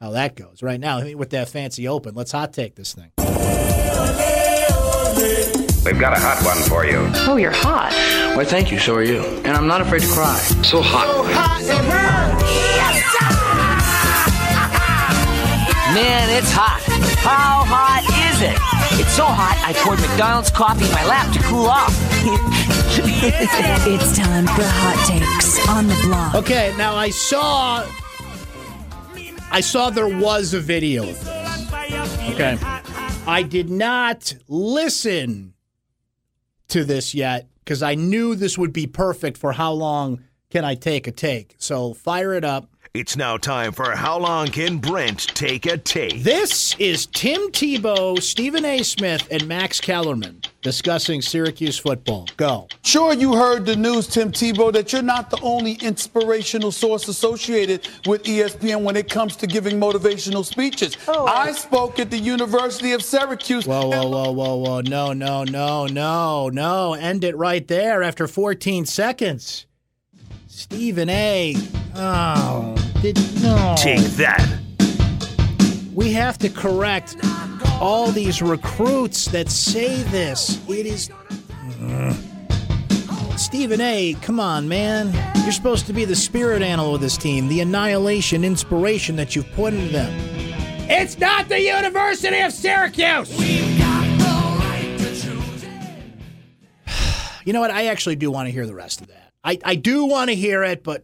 how that goes. Right now, with that fancy open, let's hot take this thing. We've got a hot one for you. Oh, you're hot. Why, thank you. So are you. And I'm not afraid to cry. So hot. So hot and yes, Man, it's hot. How hot is it? It's so hot, I poured McDonald's coffee in my lap to cool off. It's time for hot takes on the block. Okay, now I saw I saw there was a video of this. Okay. I did not listen to this yet because I knew this would be perfect for how long can I take a take. So fire it up. It's now time for How Long Can Brent Take a Take? This is Tim Tebow, Stephen A. Smith, and Max Kellerman discussing Syracuse football. Go. Sure, you heard the news, Tim Tebow, that you're not the only inspirational source associated with ESPN when it comes to giving motivational speeches. Oh, I spoke at the University of Syracuse. Whoa, whoa, whoa, whoa, whoa. No, no, no, no, no. End it right there after 14 seconds. Stephen A. Oh, did no. Take that. We have to correct all these recruits that say this. It is. Ugh. Stephen A., come on, man. You're supposed to be the spirit animal of this team, the annihilation inspiration that you've put into them. It's not the University of Syracuse! You know what? I actually do want to hear the rest of that. I, I do want to hear it, but.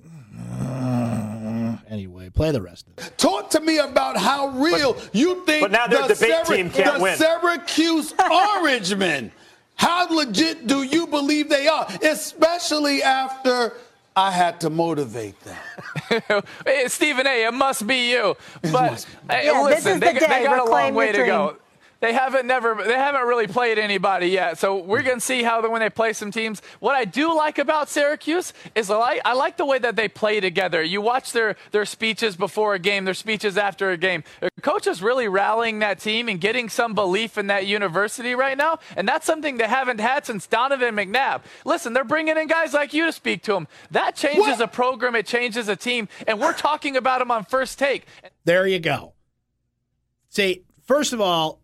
uh, anyway, play the rest of it. Talk to me about how real you think but now the, debate team can't the win. Syracuse Orangemen. How legit do you believe they are? Especially after I had to motivate them. Stephen A. It must be you. But must hey, Yeah, this listen, is they, the they day. got a long way to go. They haven't never they haven't really played anybody yet. So we're gonna see how the, when they play some teams. What I do like about Syracuse is I like, I like the way that they play together. You watch their their speeches before a game, their speeches after a game. The coach is really rallying that team and getting some belief in that university right now, and that's something they haven't had since Donovan McNabb. Listen, they're bringing in guys like you to speak to them. That changes What? a program, it changes a team, and we're talking about them on first take. There you go. See, first of all,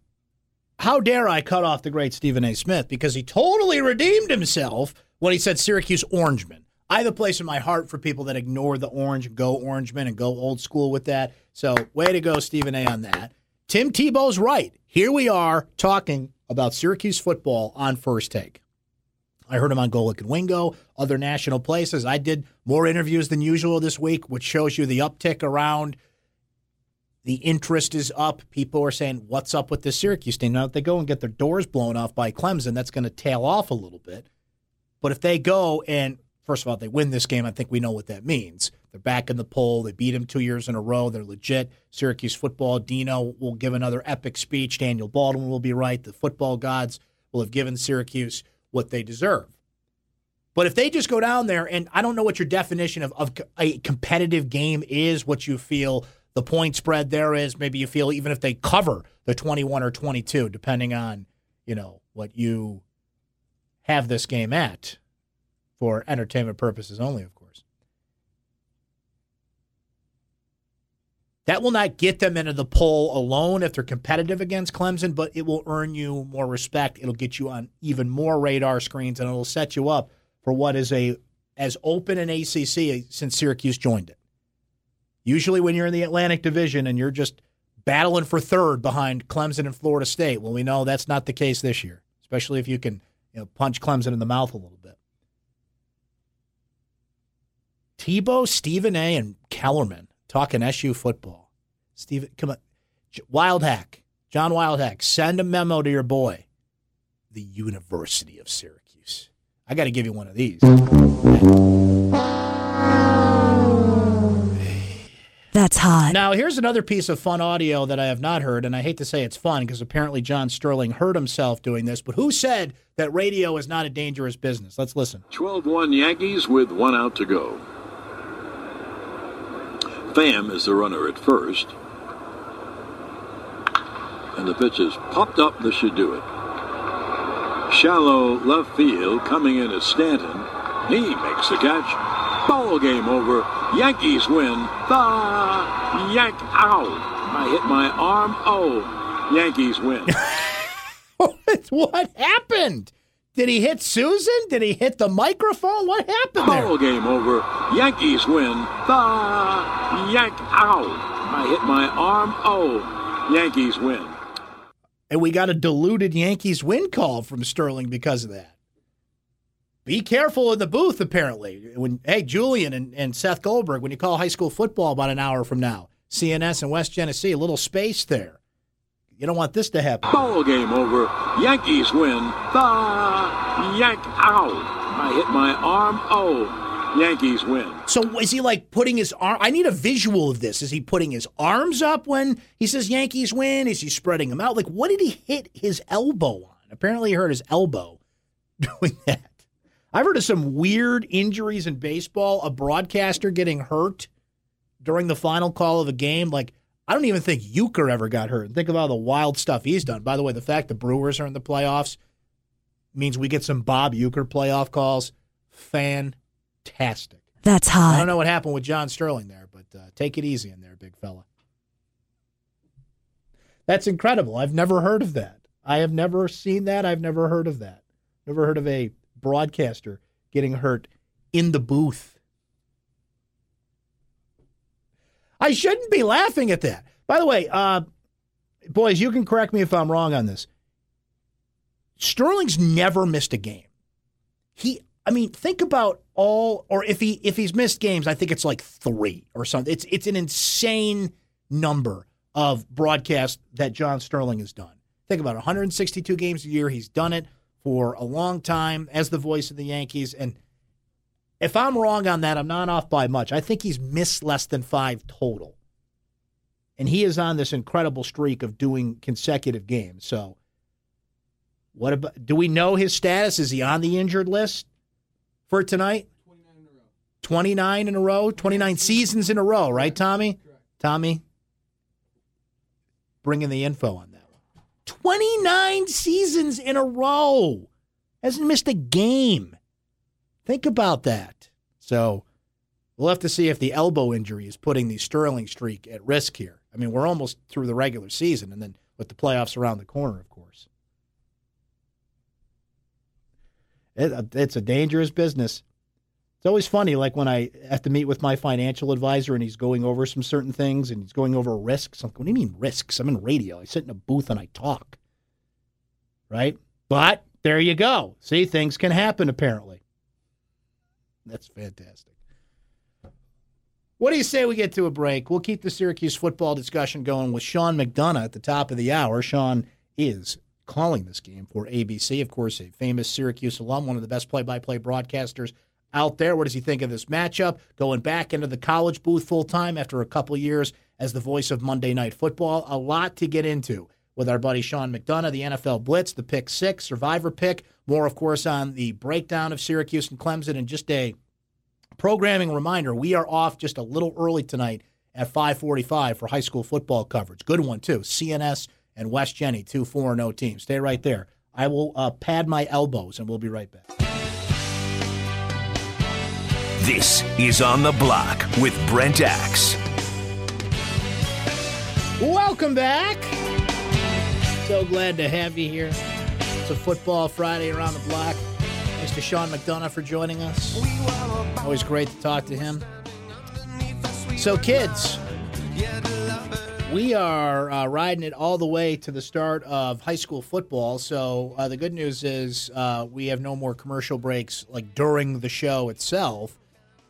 how dare I cut off the great Stephen A. Smith because he totally redeemed himself when he said Syracuse Orangemen. I have a place in my heart for people that ignore the orange go Orangemen and go old school with that. So, way to go, Stephen A. on that. Tim Tebow's right. Here we are talking about Syracuse football on first take. I heard him on Golic and Wingo, other national places. I did more interviews than usual this week, which shows you the uptick around the interest is up. People are saying, "What's up with the Syracuse team?" Now, if they go and get their doors blown off by Clemson, that's going to tail off a little bit. But if they go and first of all they win this game, I think we know what that means. They're back in the poll. They beat them two years in a row. They're legit. Syracuse football. Dino will give another epic speech. Daniel Baldwin will be right. The football gods will have given Syracuse what they deserve. But if they just go down there, and I don't know what your definition of, of a competitive game is, what you feel the point spread there is, maybe you feel even if they cover the 21 or 22, depending on, you know, what you have this game at for entertainment purposes only, of course. That will not get them into the poll alone if they're competitive against Clemson, but it will earn you more respect. It'll get you on even more radar screens, and it'll set you up for what is a as open an ACC since Syracuse joined it. Usually, when you're in the Atlantic Division and you're just battling for third behind Clemson and Florida State, well, we know that's not the case this year, especially if you can you know, punch Clemson in the mouth a little bit. Tebow, Stephen A., and Kellerman talking SU football. Stephen, come on. Wildhack, John Wildhack, send a memo to your boy, the University of Syracuse. I got to give you one of these. That's hot. Now, here's another piece of fun audio that I have not heard, and I hate to say it's fun because apparently John Sterling hurt himself doing this, but who said that radio is not a dangerous business? Let's listen. 12 1 Yankees with one out to go. Pham is the runner at first. And the pitch is popped up. This should do it. Shallow left field coming in at Stanton. He makes the catch. Ball game over. Yankees win. The Yank out. I hit my arm. Oh, Yankees win. what happened? Did he hit Suzyn? Did he hit the microphone? What happened there? Ball game over. Yankees win. The Yank. out. I hit my arm. Oh, Yankees win. And we got a diluted Yankees win call from Sterling because of that. Be careful in the booth, apparently. When hey, Julian and, and Seth Goldberg, when you call high school football about an hour from now, CNS and West Genesee, a little space there. You don't want this to happen. Ball game over. Yankees win. The Yank. out. I hit my arm. Oh, Yankees win. So is he like putting his arm? I need a visual of this. Is he putting his arms up when he says Yankees win? Is he spreading them out? Like, what did he hit his elbow on? Apparently, he hurt his elbow doing that. I've heard of some weird injuries in baseball. A broadcaster getting hurt during the final call of a game. Like, I don't even think Uecker ever got hurt. Think of all the wild stuff he's done. By the way, the fact the Brewers are in the playoffs means we get some Bob Uecker playoff calls. Fantastic. That's hot. I don't know what happened with John Sterling there, but uh, take it easy in there, big fella. That's incredible. I've never heard of that. I have never seen that. I've never heard of that. Never heard of a broadcaster getting hurt in the booth. I shouldn't be laughing at that. By the way, uh, boys, you can correct me if I'm wrong on this. Sterling's never missed a game. He, I mean, think about all, or if he if he's missed games, I think it's like three or something. It's it's an insane number of broadcasts that John Sterling has done. Think about it, 162 games a year. He's done it for a long time as the voice of the Yankees. And if I'm wrong on that, I'm not off by much. I think he's missed less than five total. And he is on this incredible streak of doing consecutive games. So, what about? Do we know his status? Is he on the injured list for tonight? 29 in a row. 29 seasons in a row, right, Tommy? Tommy, bringing the info on that. 29 seasons in a row. Hasn't missed a game. Think about that. So we'll have to see if the elbow injury is putting the Sterling streak at risk here. I mean, we're almost through the regular season, and then with the playoffs around the corner, of course. It, it's a dangerous business. It's always funny, like when I have to meet with my financial advisor and he's going over some certain things and he's going over risks. I'm like, what do you mean risks? I'm in radio. I sit in a booth and I talk. Right? But there you go. See, things can happen apparently. That's fantastic. What do you say we get to a break? We'll keep the Syracuse football discussion going with Sean McDonough at the top of the hour. Sean is calling this game for ABC, of course, a famous Syracuse alum, one of the best play by play broadcasters out there. What does he think of this matchup? Going back into the college booth full time after a couple years as the voice of Monday Night Football. A lot to get into with our buddy Sean McDonough, the NFL Blitz, the pick six, survivor pick. More, of course, on the breakdown of Syracuse and Clemson, and just a programming reminder: we are off just a little early tonight at 5:45 for high school football coverage. Good one too. CNS and West Jenny, two four zero teams. Stay right there. I will uh, pad my elbows, and we'll be right back. This is On the Block with Brent Axe. Welcome back. So glad to have you here. It's a football Friday around the block. To Sean McDonough for joining us. Always great to talk to him. So, kids, we are uh, riding it all the way to the start of high school football. So, uh, the good news is uh, we have no more commercial breaks like during the show itself.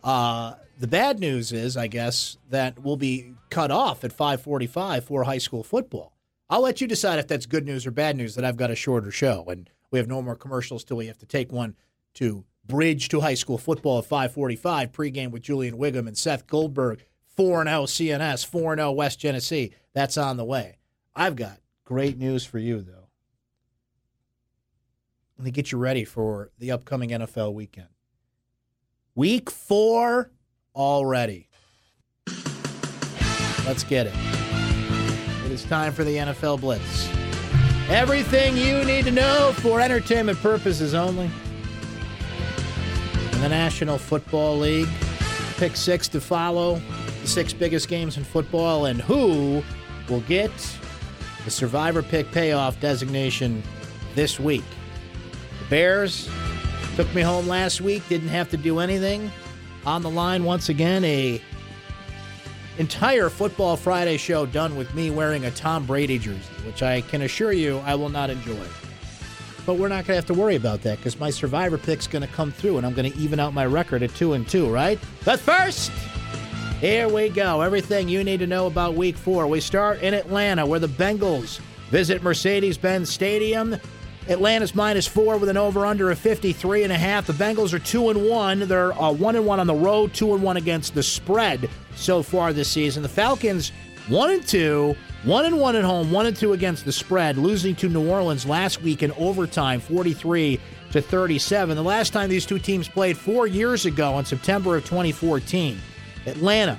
Uh, the bad news is, I guess, that we'll be cut off at 5:45 for high school football. I'll let you decide if that's good news or bad news that I've got a shorter show and we have no more commercials till we have to take one to bridge to high school football at 5:45 pregame with Julian Wiggum and Seth Goldberg. 4 0 CNS, 4 0 West Genesee. That's on the way. I've got great news for you, though. Let me get you ready for the upcoming NFL weekend. Week four already. Let's get it. It is time for the NFL Blitz. Everything you need to know for entertainment purposes only. In the National Football League, pick six to follow the six biggest games in football and who will get the survivor pick payoff designation this week. The Bears took me home last week, didn't have to do anything. On the line once again, a entire Football Friday show done with me wearing a Tom Brady jersey, which I can assure you I will not enjoy. But we're not going to have to worry about that because my survivor pick's going to come through and I'm going to even out my record at 2 and 2, right? But first, here we go. Everything you need to know about week 4. We start in Atlanta where the Bengals visit Mercedes-Benz Stadium. Atlanta's minus 4 with an over under of 53 and a half. The Bengals are 2 and 1. They're uh, 1 and 1 on the road, 2 and 1 against the spread so far this season. The Falcons 1 and 2 one and one at home, one and two against the spread, losing to New Orleans last week in overtime, 43 to 37. The last time these two teams played four years ago in September of 2014. Atlanta.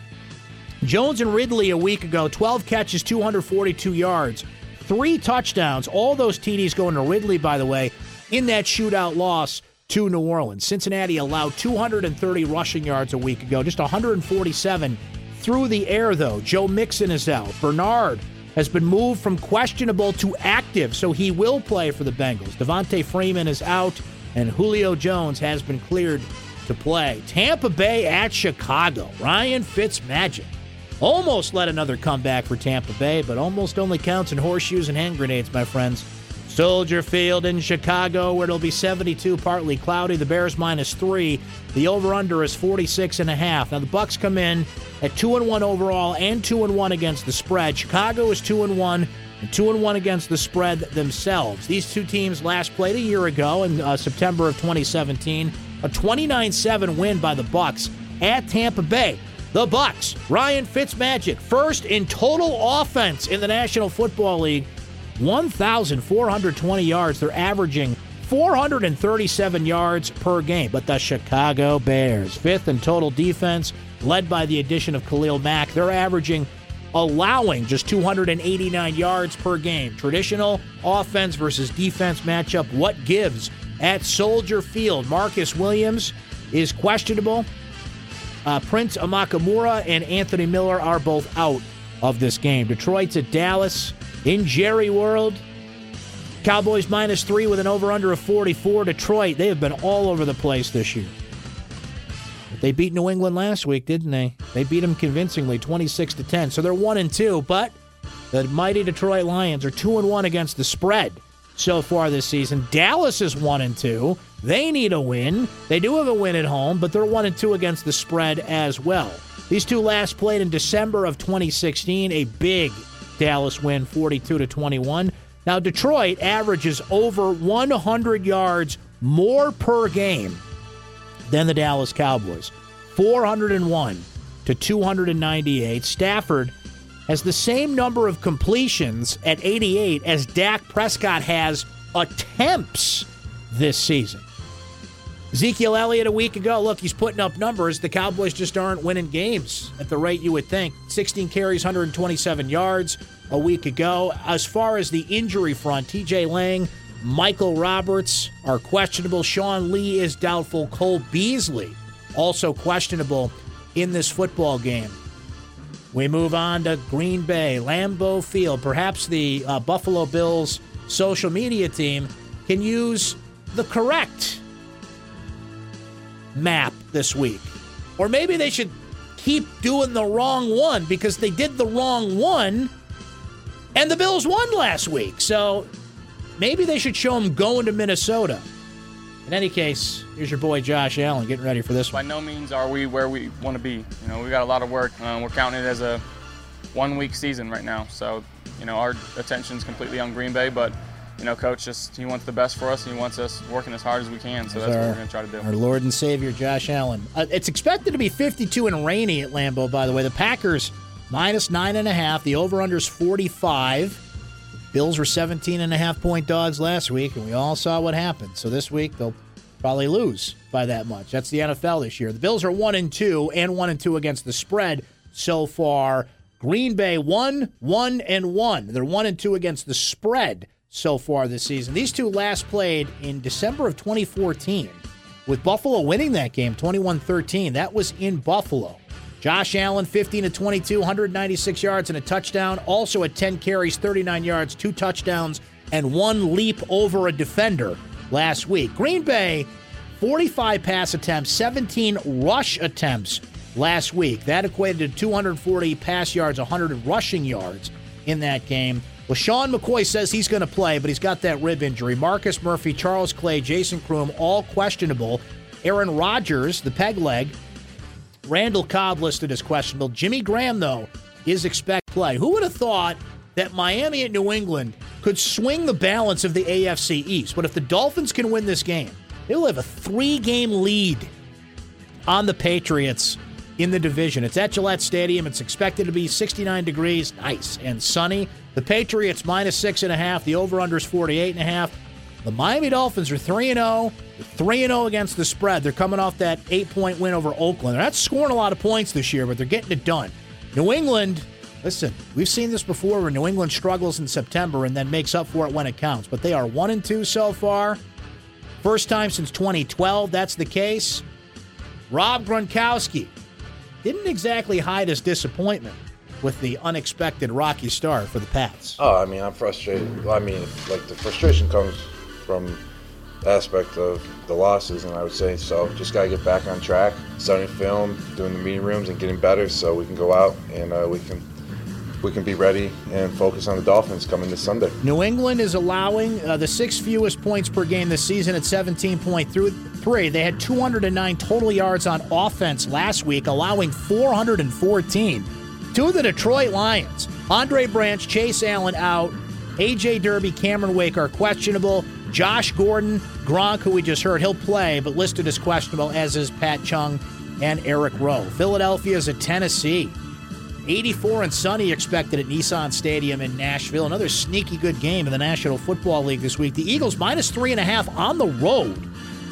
Jones and Ridley a week ago, 12 catches, 242 yards, three touchdowns. All those TDs going to Ridley, by the way, in that shootout loss to New Orleans. Cincinnati allowed 230 rushing yards a week ago, just 147 through the air, though. Joe Mixon is out. Bernard has been moved from questionable to active, so he will play for the Bengals. Devonta Freeman is out, and Julio Jones has been cleared to play. Tampa Bay at Chicago. Ryan Fitzmagic almost led another comeback for Tampa Bay, but almost only counts in horseshoes and hand grenades, my friends. Soldier Field in Chicago, where it'll be 72, partly cloudy. The Bears minus three. The over/under is 46 and a half. Now the Bucs come in at two and one overall and two and one against the spread. Chicago is two and one and two and one against the spread themselves. These two teams last played a year ago in uh, September of 2017. A 29-7 win by the Bucs at Tampa Bay. The Bucs, Ryan Fitzmagic, first in total offense in the National Football League 1,420 yards. They're averaging 437 yards per game. But the Chicago Bears, fifth in total defense, led by the addition of Khalil Mack, they're averaging, allowing just 289 yards per game. Traditional offense versus defense matchup. What gives at Soldier Field? Marcus Williams is questionable. Uh, Prince Amukamara and Anthony Miller are both out of this game. Detroit's at Dallas in Jerry World. Cowboys minus three with an over under of 44. Detroit, they have been all over the place this year. They beat New England last week, didn't they? They beat them convincingly, 26 to 10. So they're one and two, but the mighty Detroit Lions are two and one against the spread so far this season. Dallas is one and two. They need a win. They do have a win at home, but they're one and two against the spread as well. These two last played in December of 2016, a big Dallas win 42 to 21. Now Detroit averages over 100 yards more per game than the Dallas Cowboys. 401 to 298. Stafford has the same number of completions at 88 as Dak Prescott has attempts this season. Ezekiel Elliott a week ago, look, he's putting up numbers. The Cowboys just aren't winning games at the rate you would think. 16 carries, 127 yards a week ago. As far as the injury front, TJ Lang, Michael Roberts are questionable. Sean Lee is doubtful. Cole Beasley also questionable in this football game. We move on to Green Bay, Lambeau Field. Perhaps the uh, Buffalo Bills social media team can use the correct map this week. Or maybe they should keep doing the wrong one because they did the wrong one and the Bills won last week. So maybe they should show them going to Minnesota. In any case, here's your boy Josh Allen getting ready for this By no means are we where we want to be. You know, we got a lot of work. Uh, we're counting it as a one-week season right now. So, you know, our attention's completely on Green Bay, but you know, coach just he wants the best for us, and he wants us working as hard as we can. So that's what we're going to try to do. Our Lord and Savior Josh Allen. Uh, it's expected to be 52 and rainy at Lambeau. By the way, the Packers minus nine and a half. The over/under is 45. Bills were 17 and a half point dogs last week, and we all saw what happened. So this week they'll probably lose by that much. That's the NFL this year. The Bills are one and two, and one and two against the spread so far. Green Bay one, one and one. They're one and two against the spread so far this season. These two last played in December of 2014, with Buffalo winning that game 21 13. That was in Buffalo. Josh Allen, 15 to 22, 196 yards and a touchdown. Also at 10 carries, 39 yards, two touchdowns, and one leap over a defender last week. Green Bay, 45 pass attempts, 17 rush attempts last week. That equated to 240 pass yards, 100 rushing yards in that game. Well, Sean McCoy says he's going to play, but he's got that rib injury. Marcus Murphy, Charles Clay, Jason Croom, all questionable. Aaron Rodgers, the peg leg, Randall Cobb listed as questionable. Jimmy Graham, though, is expect play. Who would have thought that Miami and New England could swing the balance of the AFC East? But if the Dolphins can win this game, they'll have a three game lead on the Patriots in the division. It's at Gillette Stadium. It's expected to be 69 degrees, nice and sunny. The Patriots minus six and a half. The over/under is 48 and a half. The Miami Dolphins are 3 0. 3 0 against the spread. They're coming off that eight point win over Oakland. They're not scoring a lot of points this year, but they're getting it done. New England, listen, we've seen this before where New England struggles in September and then makes up for it when it counts. But they are 1 and 2 so far. First time since 2012 that's the case. Rob Gronkowski didn't exactly hide his disappointment with the unexpected rocky start for the Pats. Oh, I mean, I'm frustrated. I mean, like the frustration comes from aspect of the losses, and I would say so. Just got to get back on track, studying film, doing the meeting rooms, and getting better, so we can go out and uh, we can we can be ready and focus on the Dolphins coming this Sunday. New England is allowing uh, the sixth fewest points per game this season at 17.3. They had 209 total yards on offense last week, allowing 414 to the Detroit Lions. Andre Branch, Chase Allen out. AJ Derby, Cameron Wake are questionable. Josh Gordon, Gronk, who we just heard, he'll play, but listed as questionable, as is Pat Chung and Eric Rowe. Philadelphia is at Tennessee. 84 and sunny expected at Nissan Stadium in Nashville. Another sneaky good game in the National Football League this week. The Eagles minus three and a half on the road.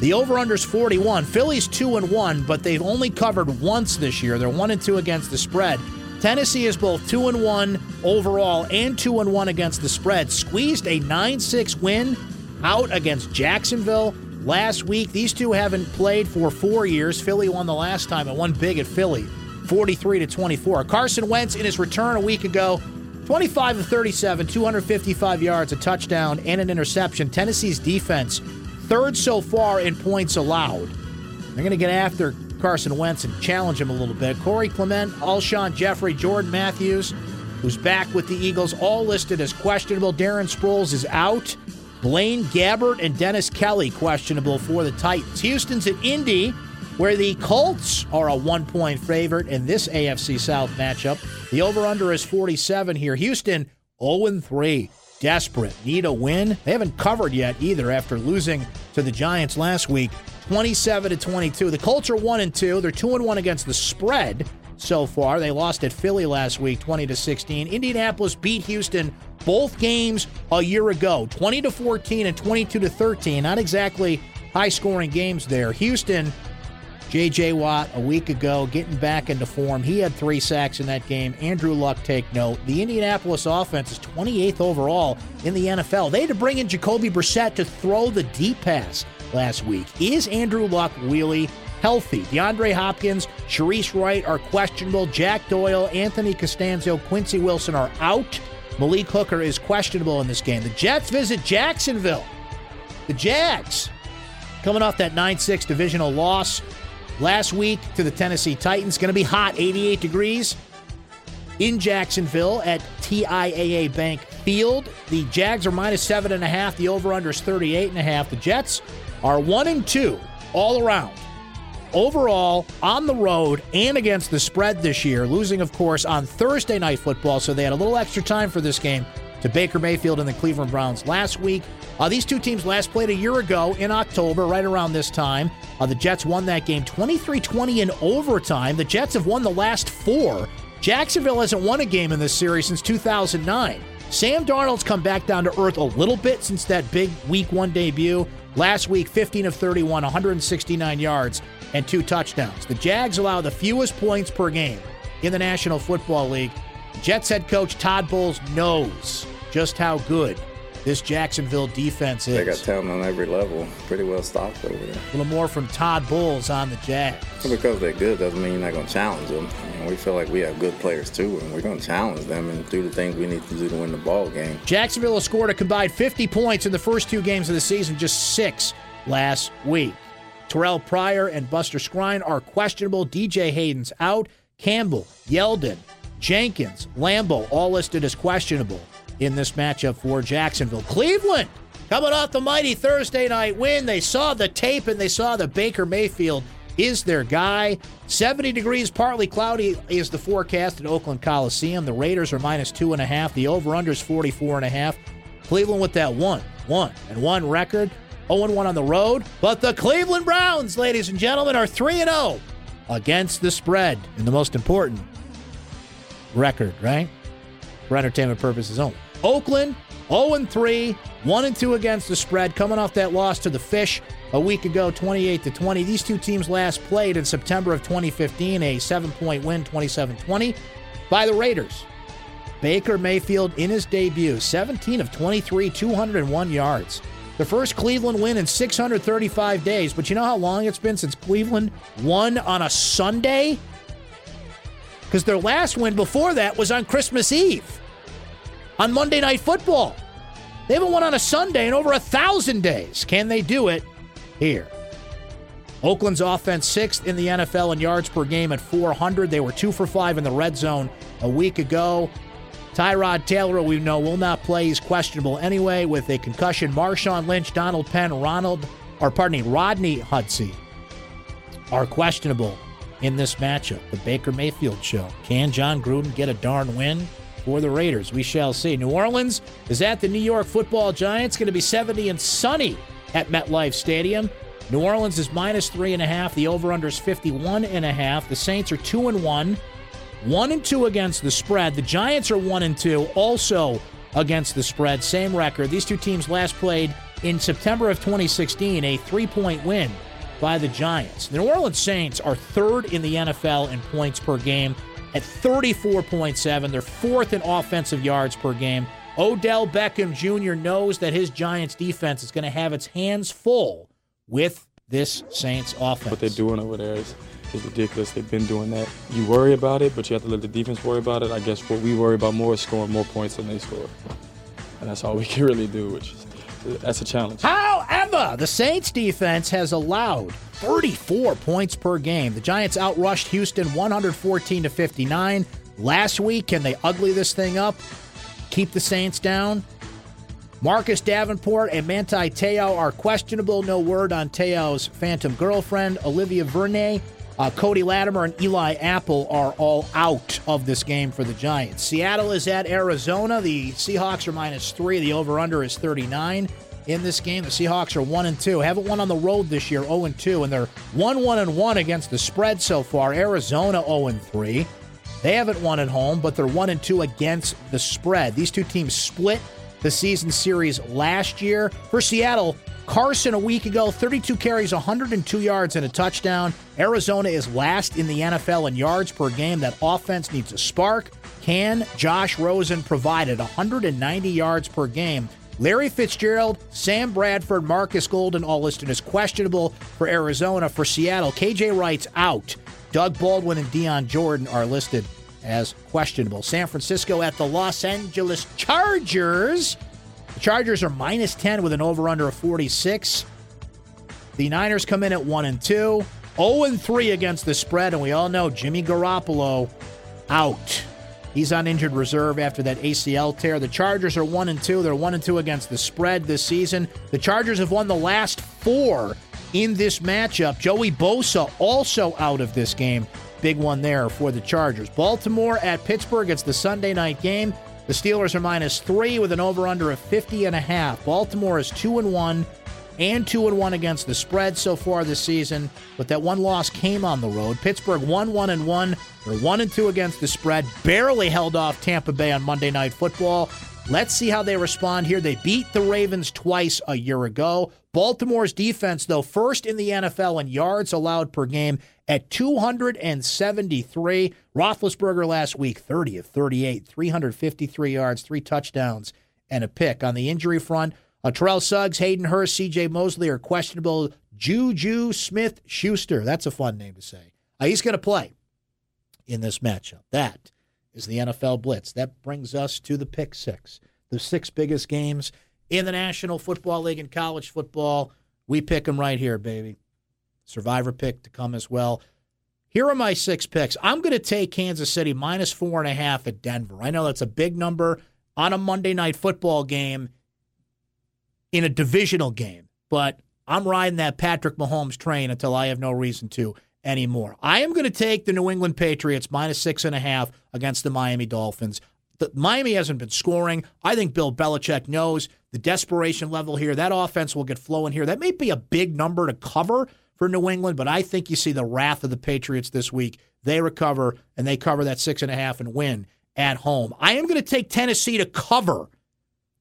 The over/under's 41. Phillies two and one, but they've only covered once this year. They're one and two against the spread. Tennessee is both two and one overall and two and one against the spread. Squeezed a 9-6 win out against Jacksonville last week. These two haven't played for four years. Philly won the last time and won big at Philly, 43 to 24. Carson Wentz in his return a week ago, 25 of 37, 255 yards, a touchdown, and an interception. Tennessee's defense, third so far in points allowed. They're going to get after Carson Wentz and challenge him a little bit. Corey Clement, Alshon Jeffery, Jordan Matthews, who's back with the Eagles, all listed as questionable. Darren Sproles is out. Blaine Gabbert and Dennis Kelly questionable for the Titans. Houston's at Indy, where the Colts are a one point favorite in this AFC South matchup. The over under is 47 here. Houston 0 3. Desperate. Need a win. They haven't covered yet either after losing to the Giants last week. 27 to 22. The Colts are 1 and 2. They're 2 and 1 against the spread so far. They lost at Philly last week 20 to 16. Indianapolis beat Houston both games a year ago, 20 to 14 and 22 to 13. Not exactly high scoring games there. Houston, J.J. Watt a week ago getting back into form. He had three sacks in that game. Andrew Luck take note. The Indianapolis offense is 28th overall in the NFL. They had to bring in Jacoby Brissett to throw the deep pass last week. Is Andrew Luck really healthy? DeAndre Hopkins, Shareece Wright are questionable. Jack Doyle, Anthony Castonzo, Quincy Wilson are out. Malik Hooker is questionable in this game. The Jets visit Jacksonville. The Jags coming off that 9 6 divisional loss last week to the Tennessee Titans. Going to be hot, 88 degrees in Jacksonville at TIAA Bank Field. The Jags are minus seven and a half. The over/under is 38 and a half. The Jets are one and two all around overall on the road and against the spread this year, losing, of course, on Thursday night football. So they had a little extra time for this game to Baker Mayfield and the Cleveland Browns last week. Uh, these two teams last played a year ago in October, right around this time. Uh, the Jets won that game 23 20 in overtime. The Jets have won the last four. Jacksonville hasn't won a game in this series since 2009. Sam Darnold's come back down to earth a little bit since that big week one debut. Last week, 15 of 31, 169 yards, and two touchdowns. The Jags allow the fewest points per game in the National Football League. Jets head coach Todd Bowles knows just how good this Jacksonville defense is. They got talent on every level. Pretty well stocked over there. A little more from Todd Bowles on the Jags. Because they're good doesn't mean you're not going to challenge them. I mean, we feel like we have good players too, and we're going to challenge them and do the things we need to do to win the ball game. Jacksonville has scored a combined 50 points in the first two games of the season, just six last week. Terrell Pryor and Buster Skrine are questionable. DJ Hayden's out. Campbell, Yeldon, Jenkins, Lambo, all listed as questionable in this matchup for Jacksonville. Cleveland coming off the mighty Thursday night win. They saw the tape and they saw that Baker Mayfield is their guy. 70 degrees, partly cloudy is the forecast at Oakland Coliseum. The Raiders are minus two and a half. The over-under is 44 and a half. Cleveland with that one, one, and one record. 0 1 on the road. But the Cleveland Browns, ladies and gentlemen, are 3 0 against the spread in the most important record, right? For entertainment purposes only. Oakland 0 3, 1 2 against the spread, coming off that loss to the Fish a week ago, 28 to 20. These two teams last played in September of 2015, a seven point win, 27 20, by the Raiders. Baker Mayfield in his debut, 17 of 23, 201 yards. The first Cleveland win in 635 days. But you know how long it's been since Cleveland won on a Sunday? Because their last win before that was on Christmas Eve, on Monday Night Football. They haven't won on a Sunday in over a thousand days. Can they do it here? Oakland's offense sixth in the NFL in yards per game at 400. They were two for five in the red zone a week ago. Tyrod Taylor, we know, will not play. He's questionable anyway with a concussion. Marshawn Lynch, Donald Penn, Ronald, or pardon me, Rodney Hudsey are questionable in this matchup. The Baker Mayfield show. Can Jon Gruden get a darn win for the Raiders? We shall see. New Orleans is at the New York Football Giants. Going to be 70 and sunny at MetLife Stadium. New Orleans is minus three and a half. The over/under is 51 and a half. The Saints are two and one. One and two against the spread. The Giants are one and two, also against the spread. Same record. These two teams last played in September of 2016, a three point win by the Giants. The New Orleans Saints are third in the NFL in points per game at 34.7. They're fourth in offensive yards per game. Odell Beckham Jr. knows that his Giants defense is going to have its hands full with this Saints offense. What they're doing over there is is ridiculous. They've been doing that. You worry about it, but you have to let the defense worry about it. I guess what we worry about more is scoring more points than they score. And that's all we can really do, which is that's a challenge. However, the Saints defense has allowed 34 points per game. The Giants outrushed Houston 114 to 59 last week. Can they ugly this thing up? Keep the Saints down? Marcus Davenport and Manti Te'o are questionable. No word on Te'o's phantom girlfriend. Olivier Vernon uh, Cody Latimer and Eli Apple are all out of this game for the Giants. Seattle is at Arizona. The Seahawks are minus three. The over under is 39 in this game. The Seahawks are one and two. Haven't won on the road this year, 0 and 2, and they're 1 1 and 1 against the spread so far. Arizona 0 and 3. They haven't won at home, but they're 1 and 2 against the spread. These two teams split the season series last year. For Seattle, Carson a week ago, 32 carries, 102 yards, and a touchdown. Arizona is last in the NFL in yards per game. That offense needs a spark. Can Josh Rosen provide it? 190 yards per game. Larry Fitzgerald, Sam Bradford, Marcus Golden all listed as questionable for Arizona. For Seattle, KJ Wright's out. Doug Baldwin and Dion Jordan are listed as questionable. San Francisco at the Los Angeles Chargers. Chargers are minus 10 with an over under of 46. The Niners come in at 1 and 2, 0 and 3 against the spread, and we all know Jimmy Garoppolo out. He's on injured reserve after that ACL tear. The Chargers are 1 and 2. They're 1 and 2 against the spread this season. The Chargers have won the last 4 in this matchup. Joey Bosa also out of this game. Big one there for the Chargers. Baltimore at Pittsburgh. It's the Sunday night game. The Steelers are minus three with an over under of 50 and a half. Baltimore is two and one and two and one against the spread so far this season, but that one loss came on the road. Pittsburgh one one and one. They're one and two against the spread. Barely held off Tampa Bay on Monday Night Football. Let's see how they respond here. They beat the Ravens twice a year ago. Baltimore's defense, though, first in the NFL in yards allowed per game at 273. Roethlisberger last week, 30 of 38, 353 yards, three touchdowns, and a pick. On the injury front, uh, Terrell Suggs, Hayden Hurst, C.J. Mosley are questionable. Juju Smith Schuster, that's a fun name to say. Uh, he's going to play in this matchup. That is the NFL Blitz. That brings us to the pick six, the six biggest games in the National Football League and college football. We pick them right here, baby. Survivor pick to come as well. Here are my six picks. I'm going to take Kansas City minus four and a half at Denver. I know that's a big number on a Monday night football game in a divisional game, but I'm riding that Patrick Mahomes train until I have no reason to anymore. I am going to take the New England Patriots minus six and a half against the Miami Dolphins. Miami hasn't been scoring. I think Bill Belichick knows the desperation level here. That offense will get flowing here. That may be a big number to cover for New England, but I think you see the wrath of the Patriots this week. They recover and they cover that six and a half and win at home. I am going to take Tennessee to cover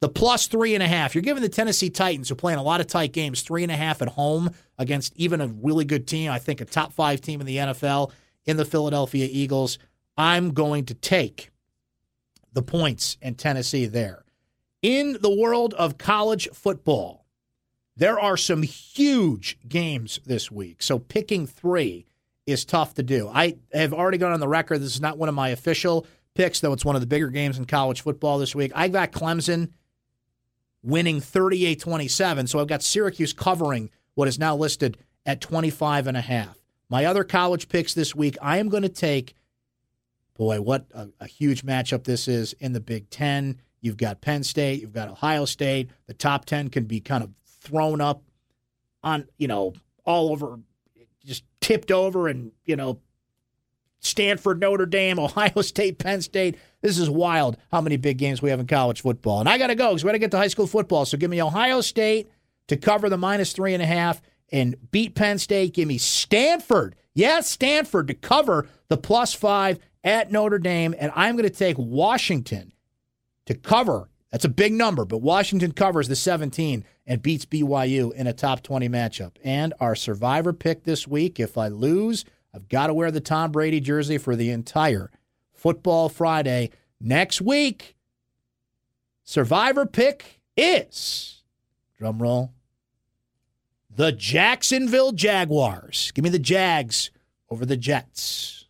the plus three and a half. You're giving the Tennessee Titans, who play in a lot of tight games, three and a half at home against even a really good team. I think a top five team in the NFL in the Philadelphia Eagles. I'm going to take the points in Tennessee there. In the world of college football, there are some huge games this week. So picking three is tough to do. I have already gone on the record. This is not one of my official picks, though it's one of the bigger games in college football this week. I got Clemson winning 38 27. So I've got Syracuse covering what is now listed at 25 and a half. My other college picks this week, I am going to take, boy, what a, a huge matchup this is in the Big Ten. You've got Penn State, you've got Ohio State. The top 10 can be kind of thrown up on, you know, all over, just tipped over and, you know, Stanford, Notre Dame, Ohio State, Penn State. This is wild how many big games we have in college football. And I got to go because we got to get to high school football. So give me Ohio State to cover the minus three and a half and beat Penn State. Give me Stanford. Yes, Stanford to cover the plus five at Notre Dame. And I'm going to take Washington to cover. That's a big number, but Washington covers the 17 and beats BYU in a top 20 matchup. And our survivor pick this week if I lose, I've got to wear the Tom Brady jersey for the entire Football Friday. Next week, survivor pick is, drum roll, the Jacksonville Jaguars. Give me the Jags over the Jets.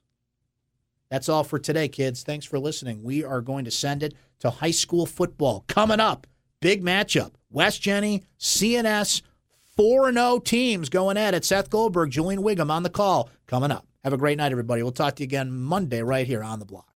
That's all for today, kids. Thanks for listening. We are going to send it to high school football. Coming up, big matchup. West Genny, CNS, 4 0 teams going at it. Seth Goldberg, Julian Wiggum on the call coming up. Have a great night, everybody. We'll talk to you again Monday right here on the block.